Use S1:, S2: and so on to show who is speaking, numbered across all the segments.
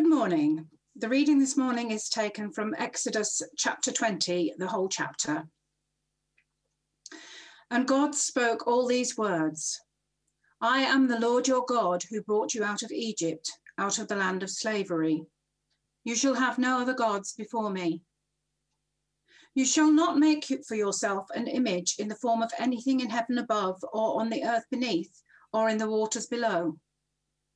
S1: Good morning. The reading this morning is taken from Exodus chapter 20, the whole chapter. And God spoke all these words I am the Lord your God who brought you out of Egypt, out of the land of slavery. You shall have no other gods before me. You shall not make for yourself an image in the form of anything in heaven above, or on the earth beneath, or in the waters below.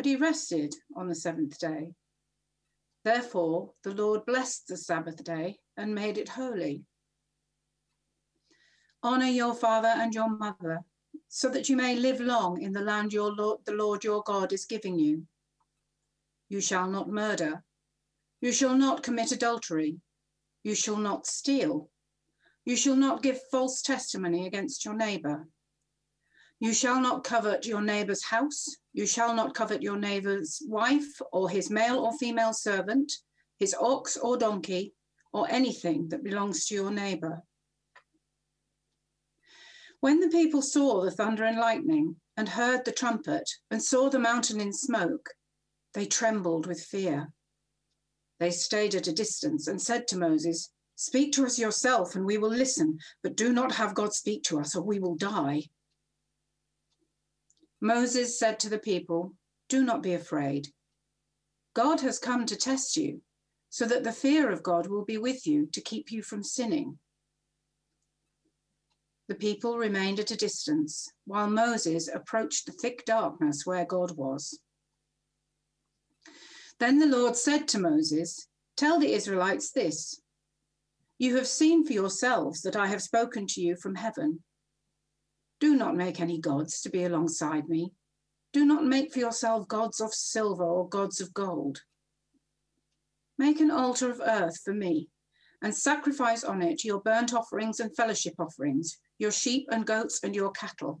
S1: but he rested on the seventh day. Therefore the Lord blessed the Sabbath day and made it holy. Honor your father and your mother, so that you may live long in the land your Lord, the Lord your God is giving you. You shall not murder. You shall not commit adultery. You shall not steal. You shall not give false testimony against your neighbor. You shall not covet your neighbor's house. You shall not covet your neighbor's wife or his male or female servant, his ox or donkey, or anything that belongs to your neighbor. When the people saw the thunder and lightning, and heard the trumpet, and saw the mountain in smoke, they trembled with fear. They stayed at a distance and said to Moses, Speak to us yourself, and we will listen, but do not have God speak to us, or we will die. Moses said to the people, Do not be afraid. God has come to test you, so that the fear of God will be with you to keep you from sinning. The people remained at a distance, while Moses approached the thick darkness where God was. Then the Lord said to Moses, Tell the Israelites this You have seen for yourselves that I have spoken to you from heaven. Do not make any gods to be alongside me. Do not make for yourself gods of silver or gods of gold. Make an altar of earth for me, and sacrifice on it your burnt offerings and fellowship offerings, your sheep and goats and your cattle.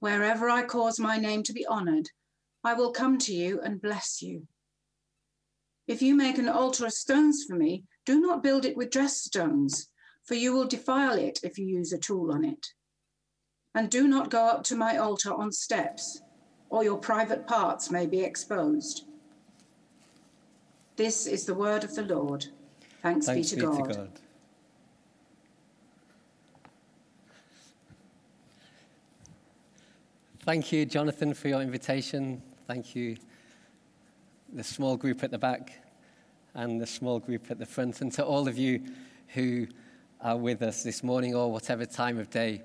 S1: Wherever I cause my name to be honored, I will come to you and bless you. If you make an altar of stones for me, do not build it with dressed stones, for you will defile it if you use a tool on it. And do not go up to my altar on steps, or your private parts may be exposed. This is the word of the Lord. Thanks, Thanks be, to, be God. to God.
S2: Thank you, Jonathan, for your invitation. Thank you, the small group at the back and the small group at the front, and to all of you who are with us this morning or whatever time of day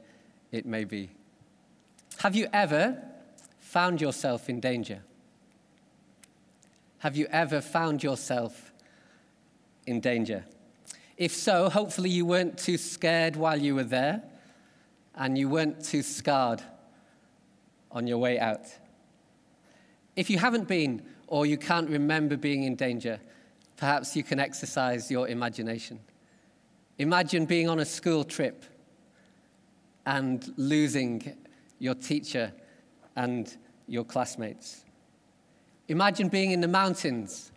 S2: it may be. Have you ever found yourself in danger? Have you ever found yourself in danger? If so, hopefully you weren't too scared while you were there and you weren't too scarred on your way out. If you haven't been or you can't remember being in danger, perhaps you can exercise your imagination. Imagine being on a school trip and losing your teacher and your classmates. Imagine being in the mountains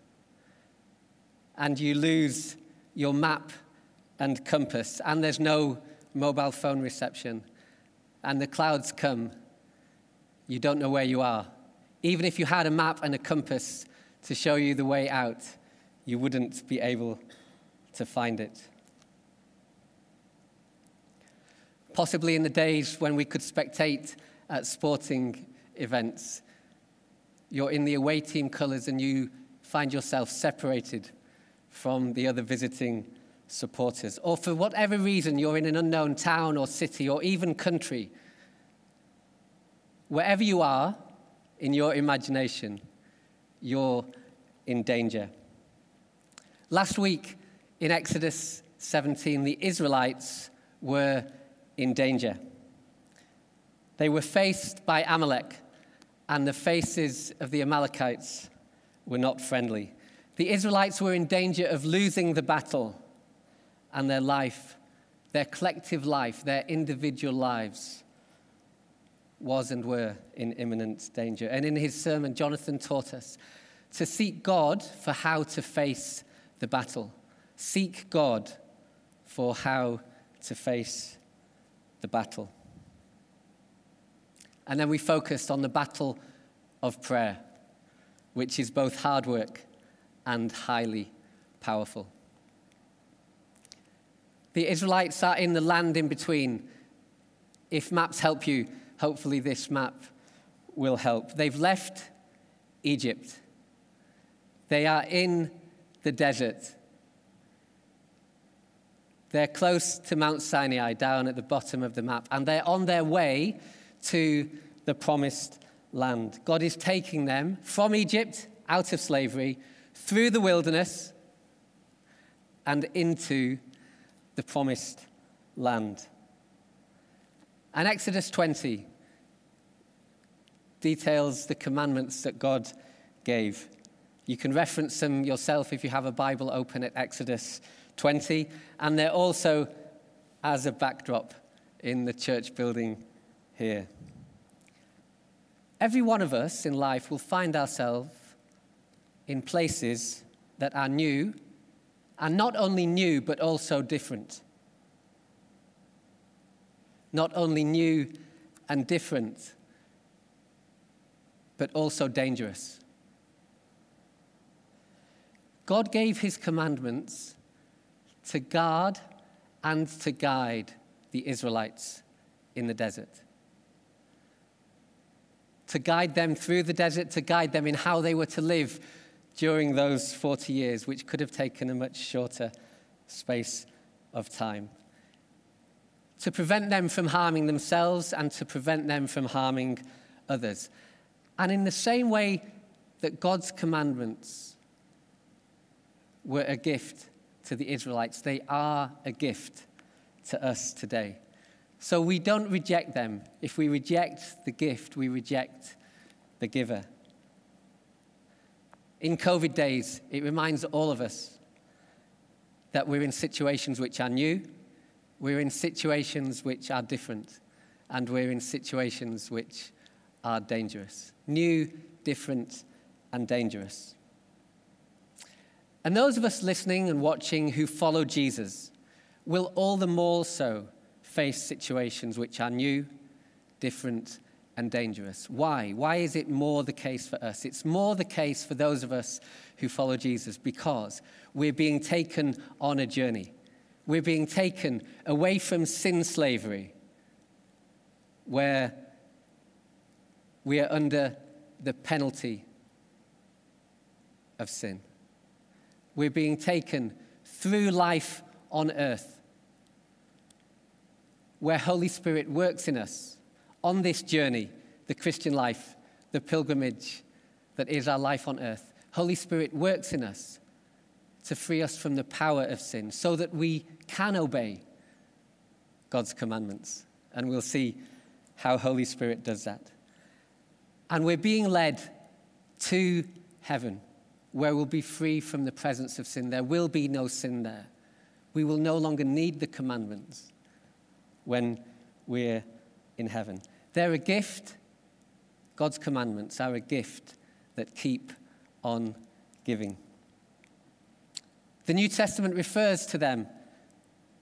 S2: and you lose your map and compass, and there's no mobile phone reception, and the clouds come. You don't know where you are. Even if you had a map and a compass to show you the way out, you wouldn't be able to find it. Possibly in the days when we could spectate at sporting events, you're in the away team colours and you find yourself separated from the other visiting supporters, or for whatever reason you're in an unknown town or city or even country, wherever you are in your imagination, you're in danger. Last week in Exodus 17, the Israelites were in danger. They were faced by Amalek, and the faces of the Amalekites were not friendly. The Israelites were in danger of losing the battle, and their life, their collective life, their individual lives, was and were in imminent danger. And in his sermon, Jonathan taught us to seek God for how to face the battle. Seek God for how to face the battle. And then we focused on the battle of prayer, which is both hard work and highly powerful. The Israelites are in the land in between. If maps help you, hopefully this map will help. They've left Egypt. They are in the desert. They're close to Mount Sinai, down at the bottom of the map, and they're on their way to the promised land. God is taking them from Egypt, out of slavery, through the wilderness, and into the promised land. And Exodus 20 details the commandments that God gave. You can reference them yourself if you have a Bible open at Exodus 20, and they're also as a backdrop in the church building here. Every one of us in life will find ourselves in places that are new, and not only new, but also different. Not only new and different, but also dangerous. God gave his commandments to guard and to guide the Israelites in the desert. To guide them through the desert, to guide them in how they were to live during those 40 years, which could have taken a much shorter space of time. To prevent them from harming themselves and to prevent them from harming others. And in the same way that God's commandments were a gift to the Israelites, they are a gift to us today. So we don't reject them. If we reject the gift, we reject the giver. In COVID days, it reminds all of us that we're in situations which are new, we're in situations which are different, and we're in situations which are dangerous. New, different, and dangerous. And those of us listening and watching who follow Jesus will all the more so face situations which are new, different, and dangerous. Why? Why is it more the case for us? It's more the case for those of us who follow Jesus because we're being taken on a journey. We're being taken away from sin slavery, where we are under the penalty of sin we're being taken through life on earth, where Holy Spirit works in us on this journey, the Christian life, the pilgrimage that is our life on earth. Holy Spirit works in us to free us from the power of sin so that we can obey God's commandments. And we'll see how Holy Spirit does that. And we're being led to heaven where we'll be free from the presence of sin. There will be no sin there. We will no longer need the commandments when we're in heaven. They're a gift. God's commandments are a gift that keep on giving. The New Testament refers to them.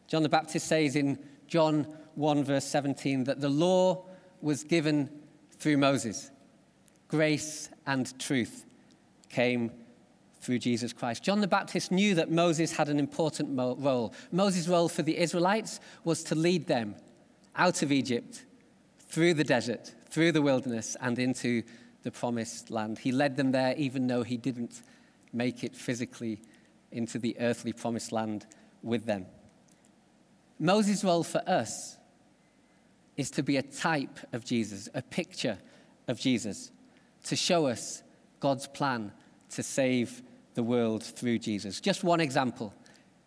S2: John the Baptist says in John 1, verse 17, that the law was given through Moses. Grace and truth came through Jesus Christ. John the Baptist knew that Moses had an important role. Moses' role for the Israelites was to lead them out of Egypt, through the desert, through the wilderness, and into the promised land. He led them there even though he didn't make it physically into the earthly promised land with them. Moses' role for us is to be a type of Jesus, a picture of Jesus, to show us God's plan to save the world through Jesus. Just one example.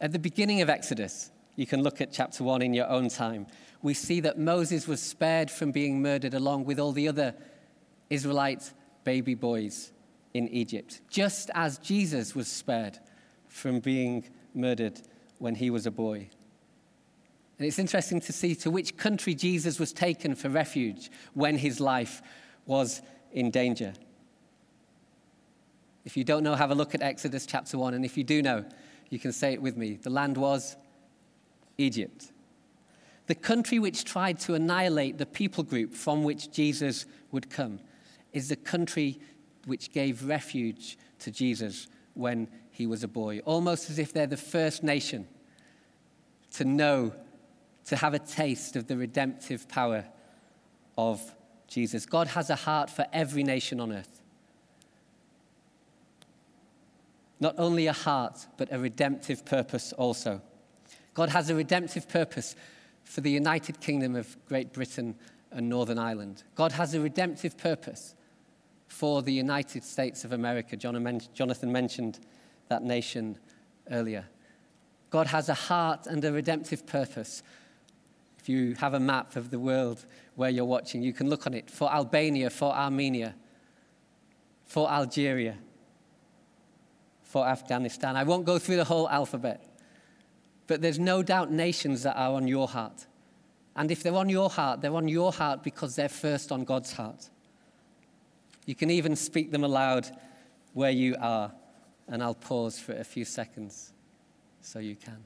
S2: At the beginning of Exodus, you can look at chapter 1 in your own time. We see that Moses was spared from being murdered along with all the other Israelite baby boys in Egypt, just as Jesus was spared from being murdered when he was a boy. And it's interesting to see to which country Jesus was taken for refuge when his life was in danger. If you don't know, have a look at Exodus chapter 1. And if you do know, you can say it with me. The land was Egypt. The country which tried to annihilate the people group from which Jesus would come is the country which gave refuge to Jesus when he was a boy, almost as if they're the first nation to know, to have a taste of the redemptive power of Jesus. God has a heart for every nation on earth. Not only a heart, but a redemptive purpose also. God has a redemptive purpose for the United Kingdom of Great Britain and Northern Ireland. God has a redemptive purpose for the United States of America. Jonathan mentioned that nation earlier. God has a heart and a redemptive purpose. If you have a map of the world where you're watching, you can look on it for Albania, for Armenia, for Algeria, for Afghanistan. I won't go through the whole alphabet, but there's no doubt nations that are on your heart. And if they're on your heart, they're on your heart because they're first on God's heart. You can even speak them aloud where you are, and I'll pause for a few seconds so you can.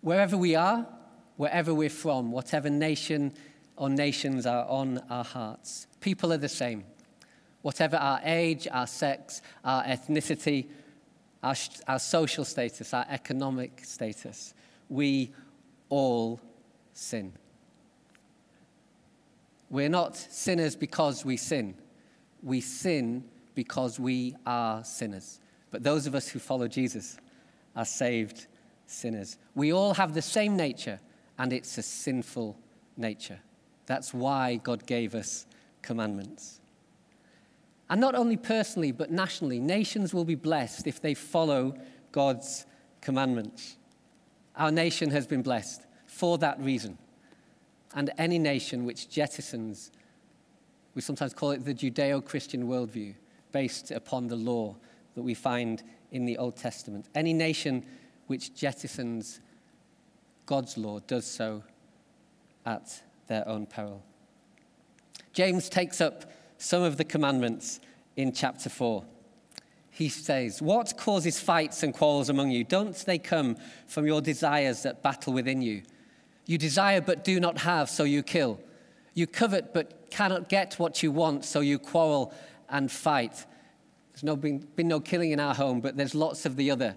S2: Wherever we are, wherever we're from, whatever nation or nations are on our hearts, people are the same. Whatever our age, our sex, our ethnicity, our, our social status, our economic status, we all sin. We're not sinners because we sin. We sin because we are sinners. But those of us who follow Jesus are saved sinners. We all have the same nature, and it's a sinful nature. That's why God gave us commandments. And not only personally, but nationally, nations will be blessed if they follow God's commandments. Our nation has been blessed for that reason and any nation which jettisons, we sometimes call it the Judeo Christian worldview, based upon the law that we find in the Old Testament. Any nation which jettisons God's law does so at their own peril. James takes up some of the commandments in chapter 4. He says, What causes fights and quarrels among you? Don't they come from your desires that battle within you? You desire but do not have, so you kill. You covet but cannot get what you want, so you quarrel and fight. There's no, been, been no killing in our home, but there's lots of the other.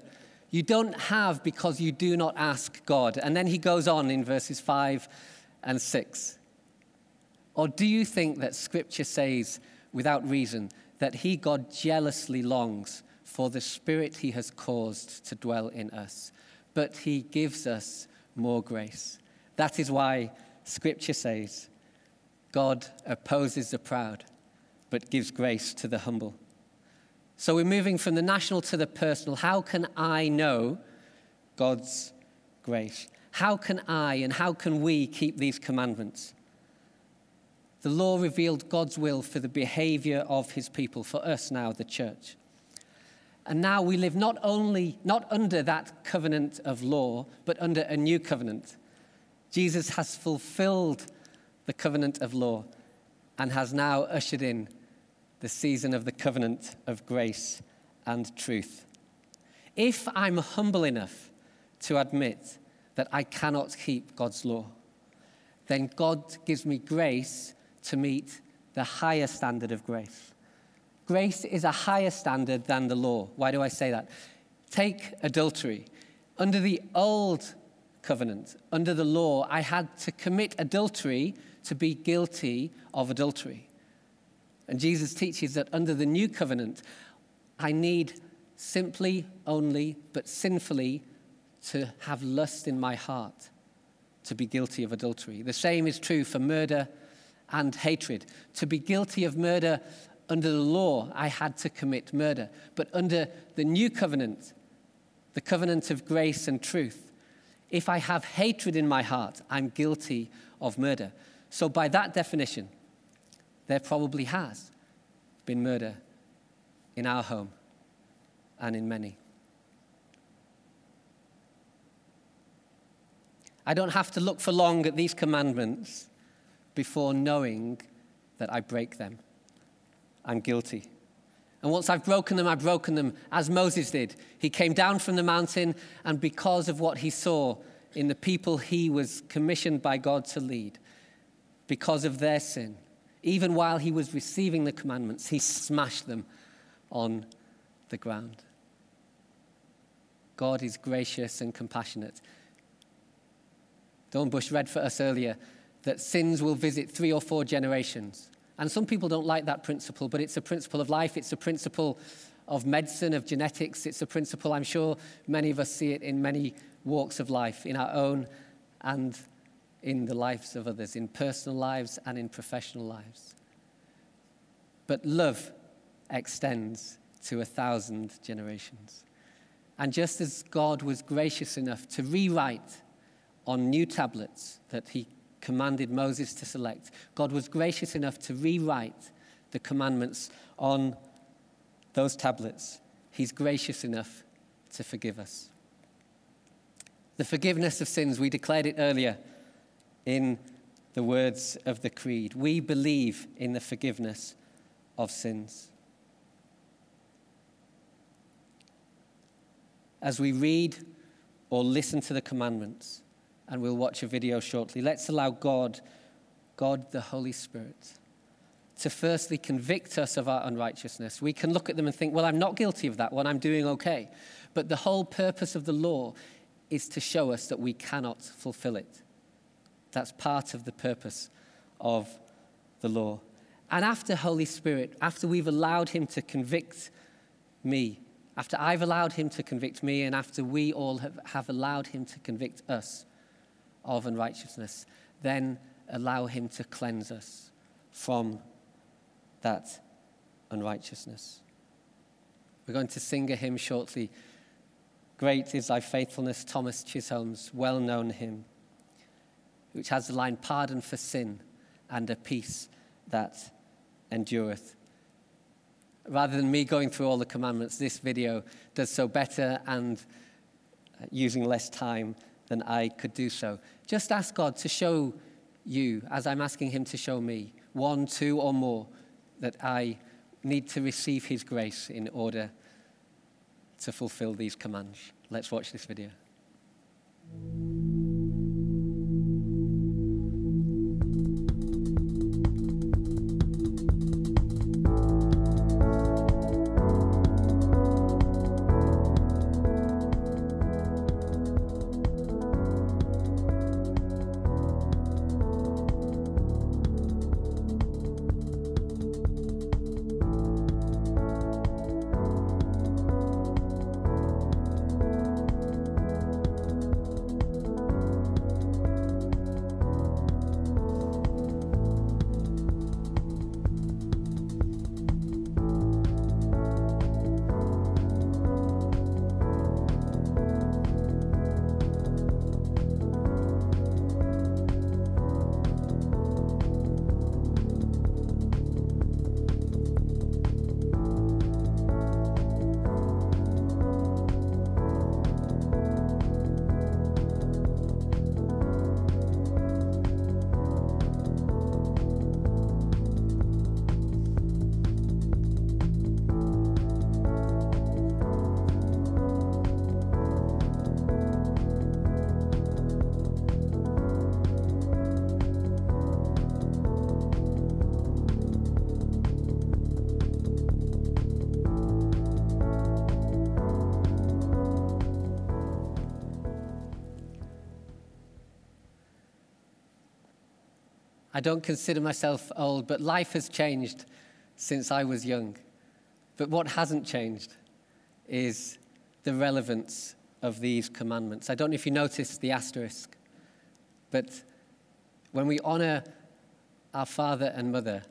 S2: You don't have because you do not ask God. And then he goes on in verses 5 and 6. Or do you think that Scripture says, without reason, that he, God, jealously longs for the Spirit he has caused to dwell in us? But he gives us more grace. That is why Scripture says, God opposes the proud, but gives grace to the humble. So we're moving from the national to the personal. How can I know God's grace? How can I and how can we keep these commandments? The law revealed God's will for the behavior of his people, for us now, the church. And now we live not only not under that covenant of law, but under a new covenant Jesus has fulfilled the covenant of law and has now ushered in the season of the covenant of grace and truth. If I'm humble enough to admit that I cannot keep God's law, then God gives me grace to meet the higher standard of grace. Grace is a higher standard than the law. Why do I say that? Take adultery. Under the old covenant. Under the law, I had to commit adultery to be guilty of adultery. And Jesus teaches that under the new covenant, I need simply, only, but sinfully to have lust in my heart to be guilty of adultery. The same is true for murder and hatred. To be guilty of murder under the law, I had to commit murder. But under the new covenant, the covenant of grace and truth, if I have hatred in my heart, I'm guilty of murder. So, by that definition, there probably has been murder in our home and in many. I don't have to look for long at these commandments before knowing that I break them. I'm guilty. And once I've broken them, I've broken them as Moses did. He came down from the mountain, and because of what he saw in the people he was commissioned by God to lead, because of their sin, even while he was receiving the commandments, he smashed them on the ground. God is gracious and compassionate. Dornbush read for us earlier that sins will visit three or four generations. And some people don't like that principle, but it's a principle of life, it's a principle of medicine, of genetics, it's a principle, I'm sure many of us see it in many walks of life, in our own and in the lives of others, in personal lives and in professional lives. But love extends to a thousand generations. And just as God was gracious enough to rewrite on new tablets that he commanded Moses to select, God was gracious enough to rewrite the commandments on those tablets. He's gracious enough to forgive us. The forgiveness of sins, we declared it earlier in the words of the Creed. We believe in the forgiveness of sins. As we read or listen to the commandments, and we'll watch a video shortly. Let's allow God, God the Holy Spirit, to firstly convict us of our unrighteousness. We can look at them and think, well, I'm not guilty of that one, I'm doing okay. But the whole purpose of the law is to show us that we cannot fulfill it. That's part of the purpose of the law. And after Holy Spirit, after we've allowed Him to convict me, after I've allowed Him to convict me, and after we all have, have allowed Him to convict us, of unrighteousness, then allow Him to cleanse us from that unrighteousness. We're going to sing a hymn shortly. Great is thy faithfulness, Thomas Chisholm's well known hymn, which has the line, Pardon for sin and a peace that endureth. Rather than me going through all the commandments, this video does so better and uh, using less time than I could do so. Just ask God to show you, as I'm asking Him to show me, one, two, or more, that I need to receive His grace in order to fulfill these commands. Let's watch this video. I don't consider myself old, but life has changed since I was young. But what hasn't changed is the relevance of these commandments. I don't know if you noticed the asterisk, but when we honor our father and mother,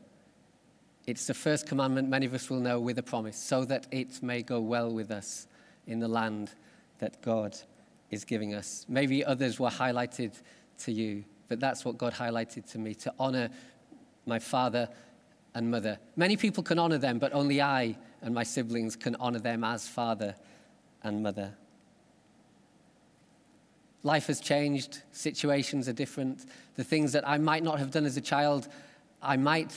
S2: it's the first commandment many of us will know with a promise, so that it may go well with us in the land that God is giving us. Maybe others were highlighted to you, but that's what God highlighted to me to honor my father and mother. Many people can honor them, but only I and my siblings can honor them as father and mother. Life has changed, situations are different. The things that I might not have done as a child, I might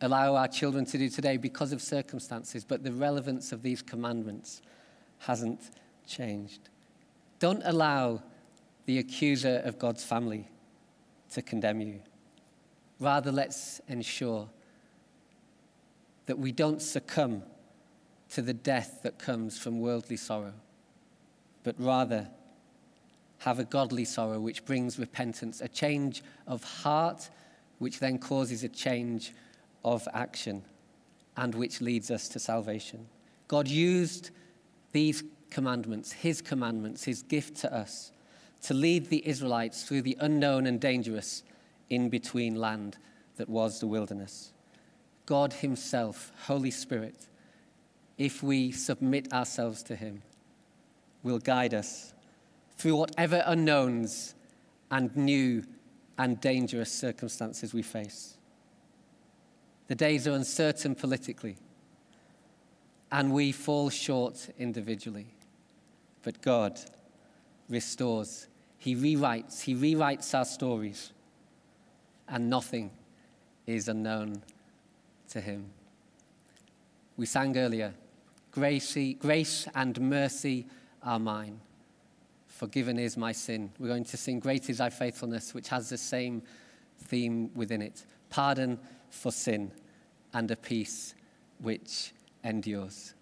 S2: allow our children to do today because of circumstances, but the relevance of these commandments hasn't changed. Don't allow the accuser of God's family to condemn you. Rather, let's ensure that we don't succumb to the death that comes from worldly sorrow, but rather have a godly sorrow which brings repentance, a change of heart, which then causes a change of action and which leads us to salvation. God used these commandments, His commandments, His gift to us, to lead the Israelites through the unknown and dangerous in between land that was the wilderness. God Himself, Holy Spirit, if we submit ourselves to Him, will guide us through whatever unknowns and new and dangerous circumstances we face. The days are uncertain politically, and we fall short individually. But God restores, He rewrites, He rewrites our stories, and nothing is unknown to Him. We sang earlier, grace, grace and mercy are mine. Forgiven is my sin. We're going to sing Great is thy faithfulness, which has the same theme within it pardon for sin and a peace which endures.